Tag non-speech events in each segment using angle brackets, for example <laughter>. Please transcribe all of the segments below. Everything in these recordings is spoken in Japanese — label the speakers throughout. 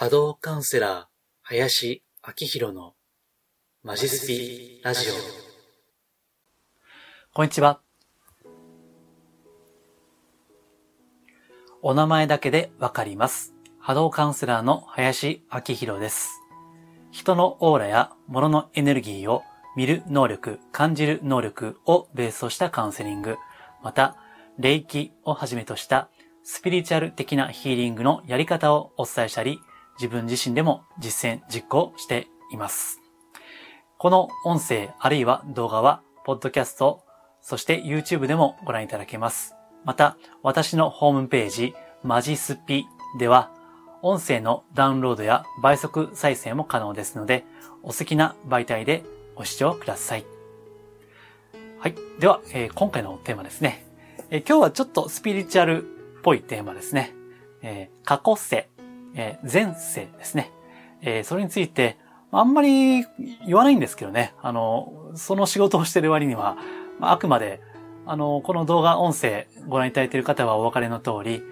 Speaker 1: 波動カウンセラー、林明宏のマジスピラジオ。こんにちは。お名前だけでわかります。波動カウンセラーの林明宏です。人のオーラや物のエネルギーを見る能力、感じる能力をベースとしたカウンセリング、また、霊気をはじめとしたスピリチュアル的なヒーリングのやり方をお伝えしたり、自分自身でも実践、実行しています。この音声あるいは動画は、ポッドキャスト、そして YouTube でもご覧いただけます。また、私のホームページ、マジスピでは、音声のダウンロードや倍速再生も可能ですので、お好きな媒体でご視聴ください。はい。では、えー、今回のテーマですね、えー、今日はちょっとスピリチュアルっぽいテーマですね。えー、過去世、え前世ですね。えそれについて、あんまり言わないんですけどね。あの、その仕事をしてる割には、あくまで、あの、この動画音声ご覧いただいている方はお分かりの通り、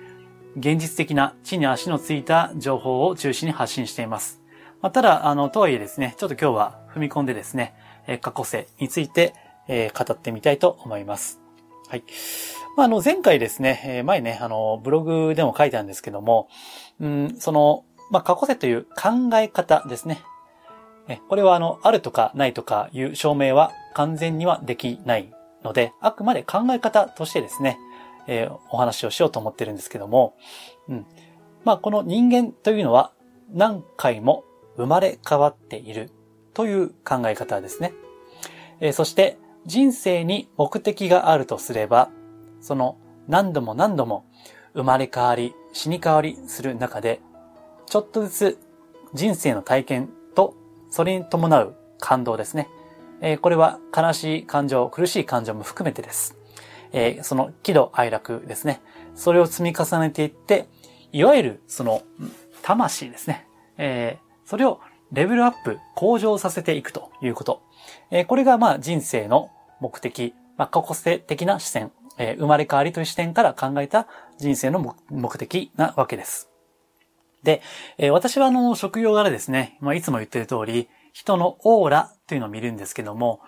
Speaker 1: 現実的な地に足のついた情報を中心に発信しています。まあ、ただ、あの、とはいえですね、ちょっと今日は踏み込んでですね、え過去世について、え語ってみたいと思います。はい。まあ、あの、前回ですね、前ね、あの、ブログでも書いたんですけども、うん、その、まあ、過去世という考え方ですね。これはあの、あるとかないとかいう証明は完全にはできないので、あくまで考え方としてですね、えー、お話をしようと思ってるんですけども、うん。まあ、この人間というのは何回も生まれ変わっているという考え方ですね。えー、そして人生に目的があるとすれば、その何度も何度も生まれ変わり、死に変わりする中で、ちょっとずつ人生の体験とそれに伴う感動ですね。えー、これは悲しい感情、苦しい感情も含めてです。えー、その喜怒哀楽ですね。それを積み重ねていって、いわゆるその魂ですね。えー、それをレベルアップ、向上させていくということ。えー、これがまあ人生の目的、まあ過去性的な視点、え、生まれ変わりという視点から考えた人生の目的なわけです。で、え、私はあの、職業柄ですね、まあいつも言ってる通り、人のオーラというのを見るんですけども、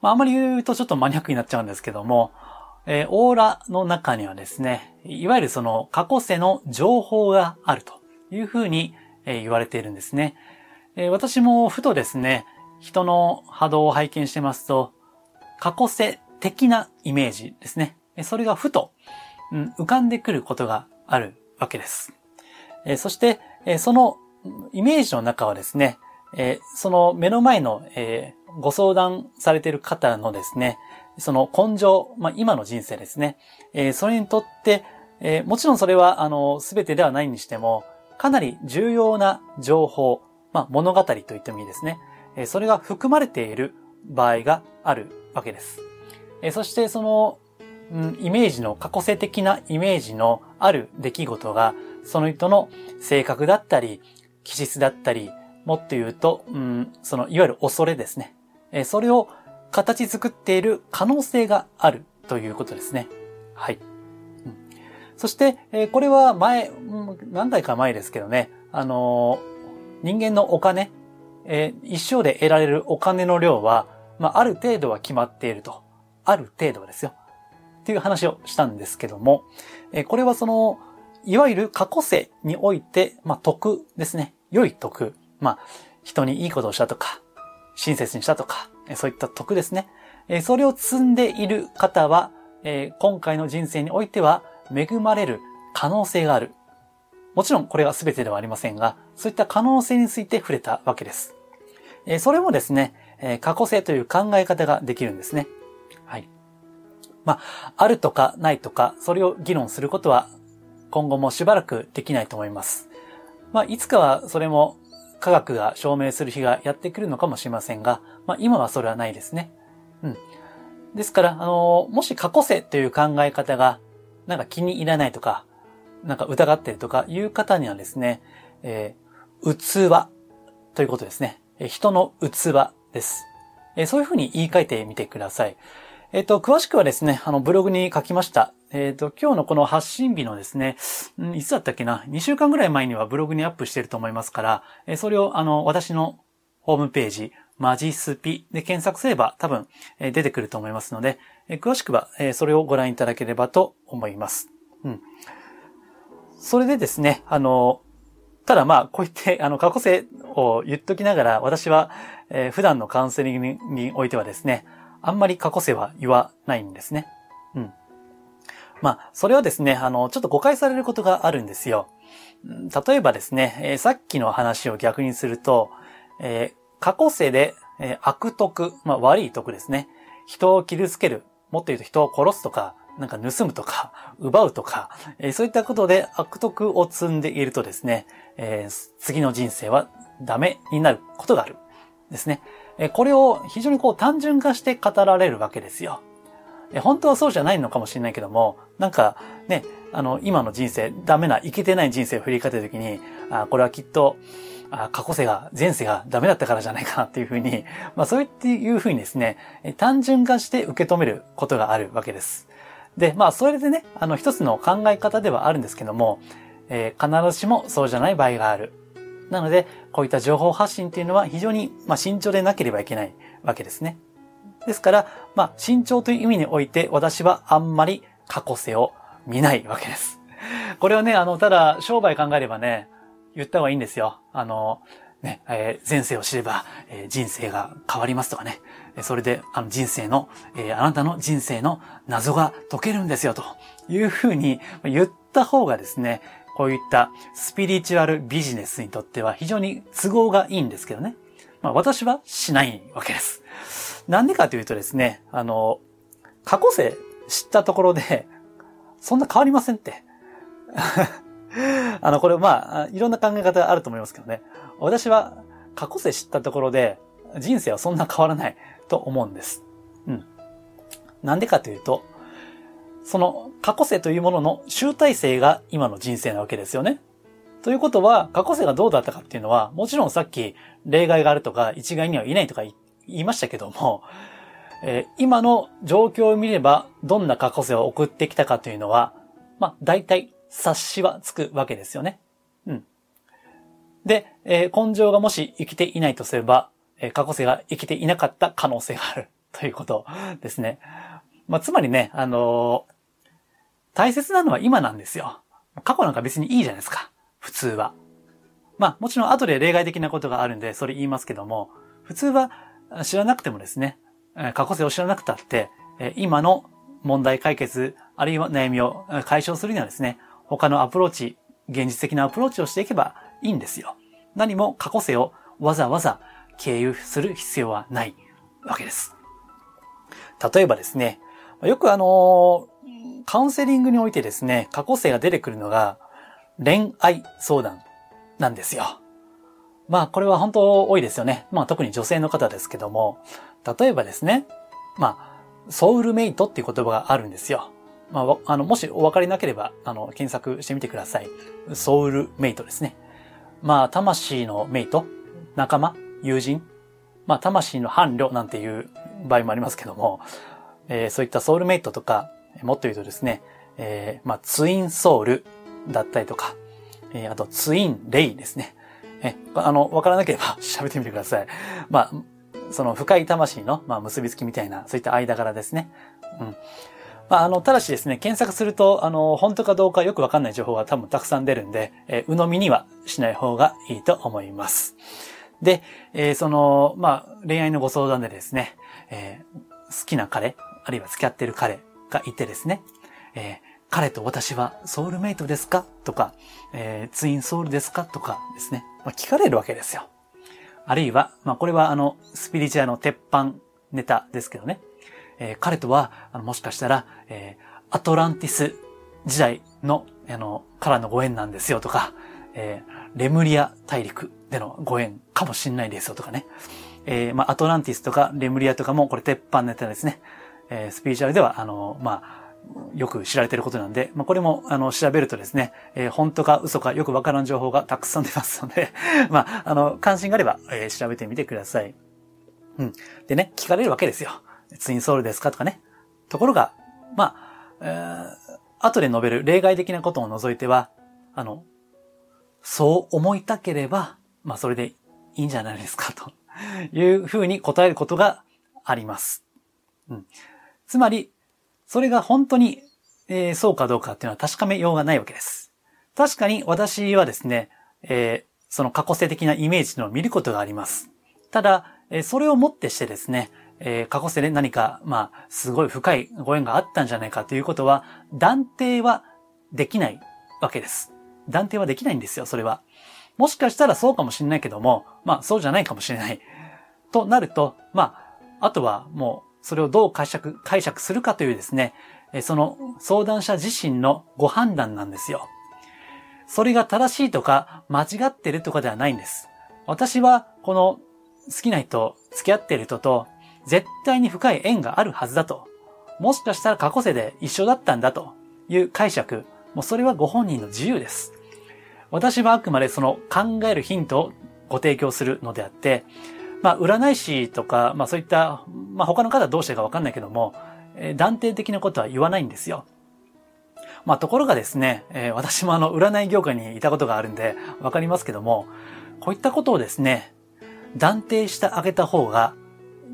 Speaker 1: まああまり言うとちょっとマニアックになっちゃうんですけども、え、オーラの中にはですね、いわゆるその過去世の情報があるというふうに、え言われているんですね。え、私もふとですね、人の波動を拝見してますと、過去世的なイメージですね。それがふと、うん、浮かんでくることがあるわけです。え、そして、え、そのイメージの中はですね、え、その目の前の、えご相談されている方のですね、その根性、まあ、今の人生ですね。え、それにとって、え、もちろんそれは、あの、すべてではないにしても、かなり重要な情報、まあ、物語と言ってもいいですね。え、それが含まれている場合があるわけです。え、そして、その、イメージの、過去性的なイメージのある出来事が、その人の性格だったり、気質だったり、もっと言うと、うん、その、いわゆる恐れですね。え、それを形作っている可能性があるということですね。はい。うん、そして、え、これは前、何回か前ですけどね、あのー、人間のお金、えー、一生で得られるお金の量は、まあ、ある程度は決まっていると。ある程度はですよ。っていう話をしたんですけども、えこれはその、いわゆる過去世において、まあ、得ですね。良い得。まあ、人にいいことをしたとか、親切にしたとか、そういった徳ですね。えそれを積んでいる方は、え今回の人生においては恵まれる可能性がある。もちろんこれは全てではありませんが、そういった可能性について触れたわけです。えそれもですね、え過去性という考え方ができるんですね。はい。まあ、あるとかないとか、それを議論することは今後もしばらくできないと思います。まあ、いつかはそれも科学が証明する日がやってくるのかもしれませんが、まあ今はそれはないですね。うん。ですから、あの、もし過去世という考え方が、なんか気に入らないとか、なんか疑ってるとかいう方にはですね、えー、器ということですね。人の器です。え、そういうふうに言い換えてみてください。えっ、と、詳しくはですね、あの、ブログに書きました。えっ、ー、と、今日のこの発信日のですね、いつだったっけな ?2 週間ぐらい前にはブログにアップしてると思いますから、えそれをあの、私のホームページ、マジスピで検索すれば多分、え出てくると思いますので、え詳しくは、えそれをご覧いただければと思います。うん。それでですね、あの、ただまあ、こう言って、あの、過去性を言っときながら、私は、えー、普段のカウンセリングにおいてはですね、あんまり過去性は言わないんですね。うん。まあ、それはですね、あの、ちょっと誤解されることがあるんですよ。例えばですね、えー、さっきの話を逆にすると、えー、過去性で、えー、悪徳、まあ、悪い徳ですね。人を傷つける、もっと言うと人を殺すとか、なんか盗むとか、<laughs> 奪うとか、えー、そういったことで悪徳を積んでいるとですね、えー、次の人生はダメになることがある。ですね。これを非常にこう単純化して語られるわけですよ。本当はそうじゃないのかもしれないけども、なんかね、あの、今の人生、ダメな、生きてない人生を振り返った時に、あこれはきっと、あ過去世が、前世がダメだったからじゃないかなっていうふうに、<laughs> まあそういっていうふうにですね、単純化して受け止めることがあるわけです。で、まあ、それでね、あの、一つの考え方ではあるんですけども、えー、必ずしもそうじゃない場合がある。なので、こういった情報発信っていうのは非常に、まあ、慎重でなければいけないわけですね。ですから、まあ、慎重という意味において、私はあんまり過去性を見ないわけです。これはね、あの、ただ、商売考えればね、言った方がいいんですよ。あの、ね、えー、前世を知れば、えー、人生が変わりますとかね。それで、あの人生の、えー、あなたの人生の謎が解けるんですよ、というふうに言った方がですね、こういったスピリチュアルビジネスにとっては非常に都合がいいんですけどね。まあ私はしないわけです。なんでかというとですね、あの、過去世知ったところで、そんな変わりませんって。<laughs> あの、これまあ、いろんな考え方があると思いますけどね。私は過去世知ったところで、人生はそんな変わらないと思うんです。うん。なんでかというと、その過去世というものの集大成が今の人生なわけですよね。ということは、過去世がどうだったかっていうのは、もちろんさっき例外があるとか、一概にはいないとか言いましたけども、えー、今の状況を見れば、どんな過去世を送ってきたかというのは、まあ、大体察しはつくわけですよね。うん。で、えー、根性がもし生きていないとすれば、えー、過去世が生きていなかった可能性があるということですね。まあ、つまりね、あのー、大切なのは今なんですよ。過去なんか別にいいじゃないですか。普通は。まあ、もちろん後で例外的なことがあるんで、それ言いますけども、普通は知らなくてもですね、過去世を知らなくたって、今の問題解決、あるいは悩みを解消するにはですね、他のアプローチ、現実的なアプローチをしていけばいいんですよ。何も過去世をわざわざ経由する必要はないわけです。例えばですね、よくあの、カウンセリングにおいてですね、過去世が出てくるのが恋愛相談なんですよ。まあこれは本当多いですよね。まあ特に女性の方ですけども、例えばですね、まあ、ソウルメイトっていう言葉があるんですよ。まあ、あの、もしお分かりなければ、あの、検索してみてください。ソウルメイトですね。まあ、魂のメイト、仲間、友人、まあ、魂の伴侶なんていう場合もありますけども、えー、そういったソウルメイトとか、もっと言うとですね、えー、まあ、ツインソウルだったりとか、えー、あとツインレイですね。え、あの、わからなければ <laughs> 喋ってみてください。まあ、その深い魂の、まあ、結びつきみたいな、そういった間柄ですね。うん。まあ、あの、ただしですね、検索すると、あの、本当かどうかよくわかんない情報が多分たくさん出るんで、えー、鵜呑みにはしない方がいいと思います。で、えー、その、まあ、恋愛のご相談でですね、えー、好きな彼、あるいは付き合ってる彼がいてですね、えー、彼と私はソウルメイトですか？とか、えー、ツインソウルですか？とかですね、まあ、聞かれるわけですよ。あるいは、まあ、これはあの、スピリチュアの鉄板ネタですけどね、えー、彼とは、あのもしかしたら、えー、アトランティス時代の、あの、からのご縁なんですよとか、えー、レムリア大陸でのご縁かもしんないですよとかね。えー、まあ、アトランティスとかレムリアとかもこれ鉄板ネタですね。えー、スピリチュアルでは、あの、まあ、よく知られていることなんで、まあ、これも、あの、調べるとですね、えー、本当か嘘かよくわからん情報がたくさん出ますので <laughs> まあ、あの、関心があれば、えー、調べてみてください。うん。でね、聞かれるわけですよ。ツインソウルですかとかね。ところが、まあ、えー、後で述べる例外的なことを除いては、あの、そう思いたければ、まあそれでいいんじゃないですかというふうに答えることがあります。うん。つまり、それが本当に、えー、そうかどうかっていうのは確かめようがないわけです。確かに私はですね、えー、その過去性的なイメージのを見ることがあります。ただ、えー、それをもってしてですね、え、過去性で何か、まあ、すごい深いご縁があったんじゃないかということは、断定はできないわけです。断定はできないんですよ、それは。もしかしたらそうかもしれないけども、まあ、そうじゃないかもしれない。となると、まあ、あとはもう、それをどう解釈、解釈するかというですね、その相談者自身のご判断なんですよ。それが正しいとか間違ってるとかではないんです。私はこの好きな人、付き合っている人と絶対に深い縁があるはずだと。もしかしたら過去世で一緒だったんだという解釈。もうそれはご本人の自由です。私はあくまでその考えるヒントをご提供するのであって、まあ、占い師とか、まあそういった、まあ他の方はどうしてかわかんないけども、えー、断定的なことは言わないんですよ。まあところがですね、えー、私もあの占い業界にいたことがあるんでわかりますけども、こういったことをですね、断定してあげた方が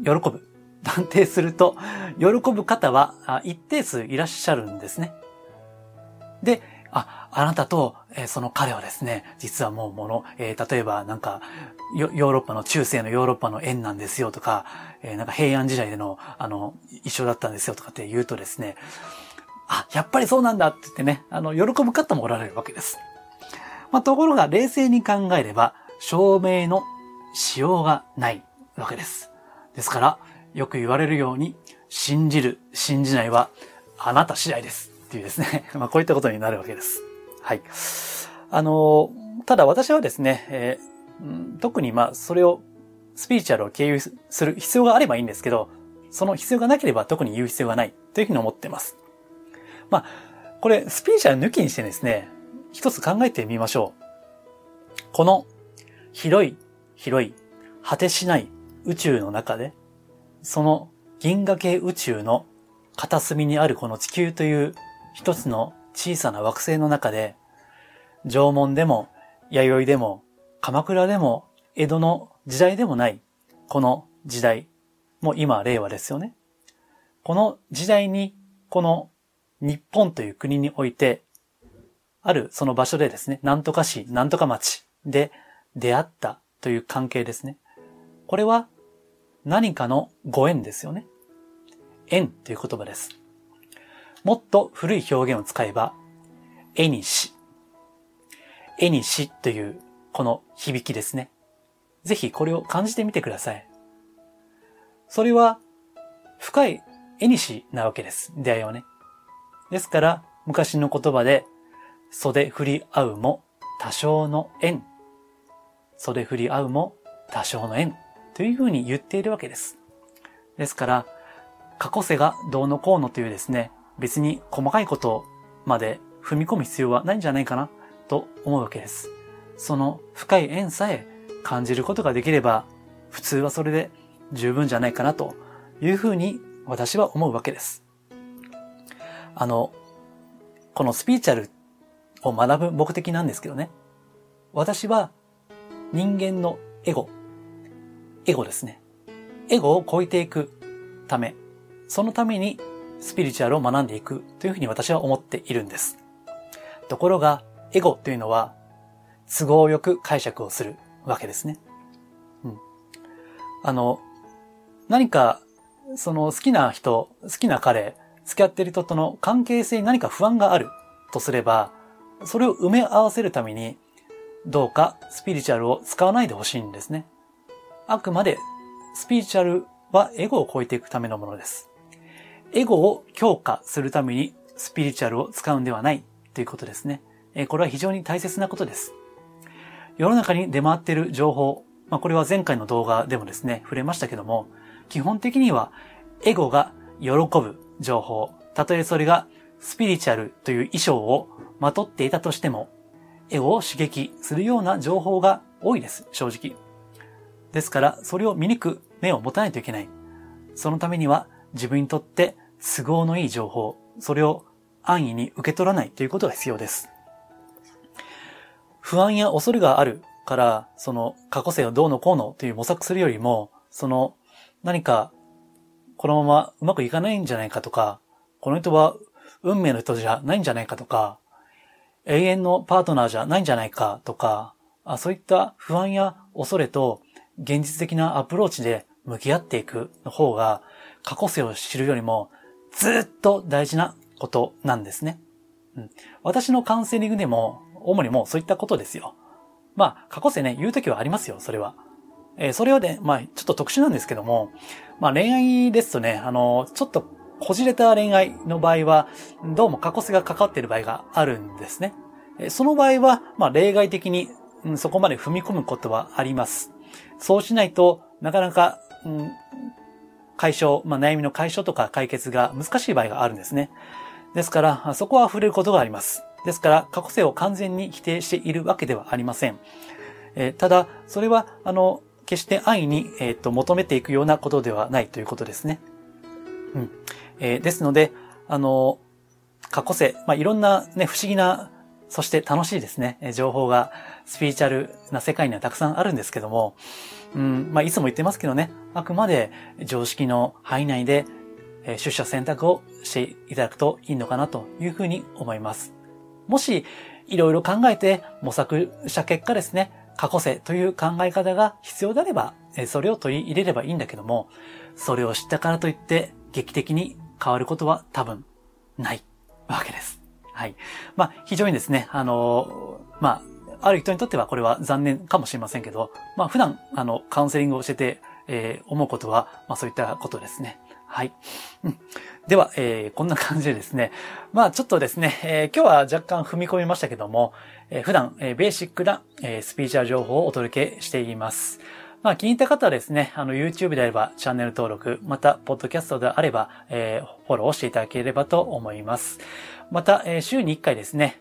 Speaker 1: 喜ぶ。断定すると、喜ぶ方は一定数いらっしゃるんですね。で、あ、あなたと、え、その彼はですね、実はもうもの、えー、例えばなんか、ヨーロッパの、中世のヨーロッパの縁なんですよとか、えー、なんか平安時代での、あの、一緒だったんですよとかって言うとですね、あ、やっぱりそうなんだって言ってね、あの、喜ぶ方もおられるわけです。まあ、ところが、冷静に考えれば、証明のしようがないわけです。ですから、よく言われるように、信じる、信じないは、あなた次第です。っていうですね。<laughs> まあ、こういったことになるわけです。はい。あの、ただ私はですね、えー、特にまあ、それを、スピリチュアルを経由する必要があればいいんですけど、その必要がなければ特に言う必要がないというふうに思っています。まあ、これ、スピリチュアル抜きにしてですね、一つ考えてみましょう。この、広い、広い、果てしない宇宙の中で、その銀河系宇宙の片隅にあるこの地球という一つの小さな惑星の中で、縄文でも、弥生でも、鎌倉でも、江戸の時代でもない、この時代、もう今令和ですよね。この時代に、この日本という国において、あるその場所でですね、なんとか市、なんとか町で出会ったという関係ですね。これは何かのご縁ですよね。縁という言葉です。もっと古い表現を使えば、絵にし。絵にしというこの響きですね。ぜひこれを感じてみてください。それは深い絵にしなわけです。出会いはね。ですから、昔の言葉で、袖振り合うも多少の縁。袖振り合うも多少の縁。というふうに言っているわけです。ですから、過去世がどうのこうのというですね、別に細かいことまで踏み込む必要はないんじゃないかなと思うわけです。その深い縁さえ感じることができれば、普通はそれで十分じゃないかなというふうに私は思うわけです。あの、このスピーチャルを学ぶ目的なんですけどね。私は人間のエゴ、エゴですね。エゴを超えていくため、そのためにスピリチュアルを学んでいくというふうに私は思っているんです。ところが、エゴというのは、都合よく解釈をするわけですね。うん。あの、何か、その好きな人、好きな彼、付き合っている人との関係性に何か不安があるとすれば、それを埋め合わせるために、どうかスピリチュアルを使わないでほしいんですね。あくまでスピリチュアルはエゴを超えていくためのものです。エゴを強化するためにスピリチュアルを使うんではないということですね。これは非常に大切なことです。世の中に出回っている情報、まあ、これは前回の動画でもですね、触れましたけども、基本的にはエゴが喜ぶ情報、たとえそれがスピリチュアルという衣装をまとっていたとしても、エゴを刺激するような情報が多いです、正直。ですから、それを見抜く目を持たないといけない。そのためには、自分にとって都合のいい情報、それを安易に受け取らないということが必要です。不安や恐れがあるから、その過去性をどうのこうのという模索するよりも、その何かこのままうまくいかないんじゃないかとか、この人は運命の人じゃないんじゃないかとか、永遠のパートナーじゃないんじゃないかとか、あそういった不安や恐れと現実的なアプローチで向き合っていくの方が過去性を知るよりもずっと大事なことなんですね。うん、私のカウンセリングでも主にもうそういったことですよ。まあ過去性ね、言うときはありますよ、それは。えー、それはね、まあちょっと特殊なんですけども、まあ恋愛ですとね、あの、ちょっとこじれた恋愛の場合は、どうも過去性がかかっている場合があるんですね。その場合は、まあ例外的に、うん、そこまで踏み込むことはあります。そうしないとなかなか、うん、解消、まあ悩みの解消とか解決が難しい場合があるんですね。ですから、そこは触れることがあります。ですから、過去性を完全に否定しているわけではありません。えー、ただ、それは、あの、決して安易に、えっ、ー、と、求めていくようなことではないということですね。うん。えー、ですので、あの、過去性、まあ、いろんなね、不思議な、そして楽しいですね、情報がスピーチャルな世界にはたくさんあるんですけども、うん、まあ、いつも言ってますけどね、あくまで常識の範囲内で、え出社選択をしていただくといいのかなというふうに思います。もし、いろいろ考えて模索した結果ですね、過去性という考え方が必要であれば、それを取り入れればいいんだけども、それを知ったからといって劇的に変わることは多分ないわけです。はい。まあ、非常にですね、あの、まあ、ある人にとってはこれは残念かもしれませんけど、まあ、普段、あの、カウンセリングをしてて、えー、思うことは、まあ、そういったことですね。はい。うん、では、えー、こんな感じでですね、まあちょっとですね、えー、今日は若干踏み込みましたけども、えー、普段、えー、ベーシックな、えー、スピーチャー情報をお届けしています。まあ気に入った方はですね、あの YouTube であればチャンネル登録、また、ポッドキャストであれば、えー、フォローしていただければと思います。また、えー、週に1回ですね、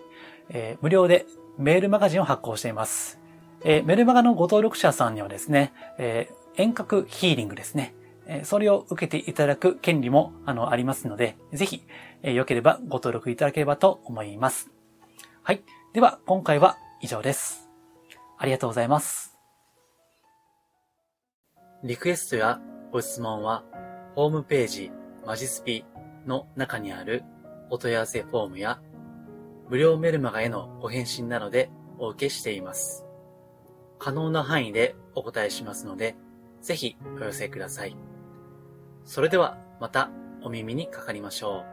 Speaker 1: えー、無料でメールマガジンを発行しています。えー、メルマガのご登録者さんにはですね、えー、遠隔ヒーリングですね。えそれを受けていただく権利も、あの、ありますので、ぜひ、え良ければご登録いただければと思います。はい。では、今回は以上です。ありがとうございます。リクエストやご質問は、ホームページ、マジスピの中にあるお問い合わせフォームや、無料メルマガへのご返信などでお受けしています。可能な範囲でお答えしますので、ぜひお寄せください。それではまたお耳にかかりましょう。